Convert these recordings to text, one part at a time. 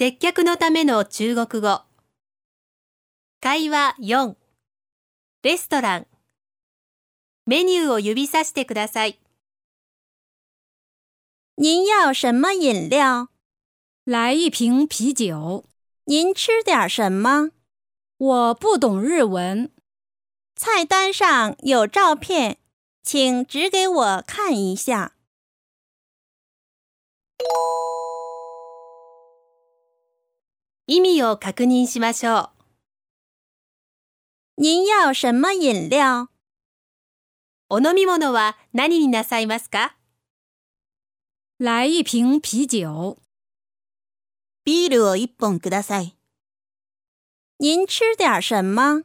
接客のための中国語。会話4。レストラン。メニューを指さしてください。您要什么饮料？来一瓶啤酒。您吃点什么？我不懂日文。菜单上有照片，请指给我看一下。意味を確認しましょう。您要什么饮料？お飲み物は何になさいますか？来一瓶啤酒。ビールを一本ください。您吃点什么？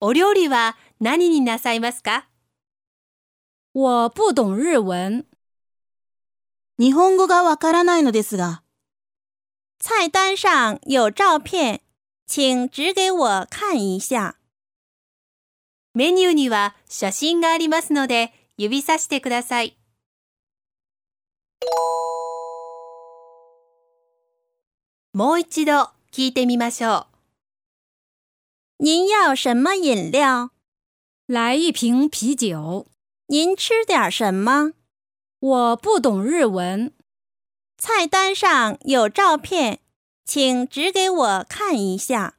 お料理は何になさいますか？我不懂日文。日本語がわからないのですが。菜单上有照片，请指给我看一下。メニューには写真がありますので指さしてください。もう一度聞いてみましょう。您要什么饮料？来一瓶啤酒。您吃点什么？我不懂日文。 菜单上有照片，请指给我看一下。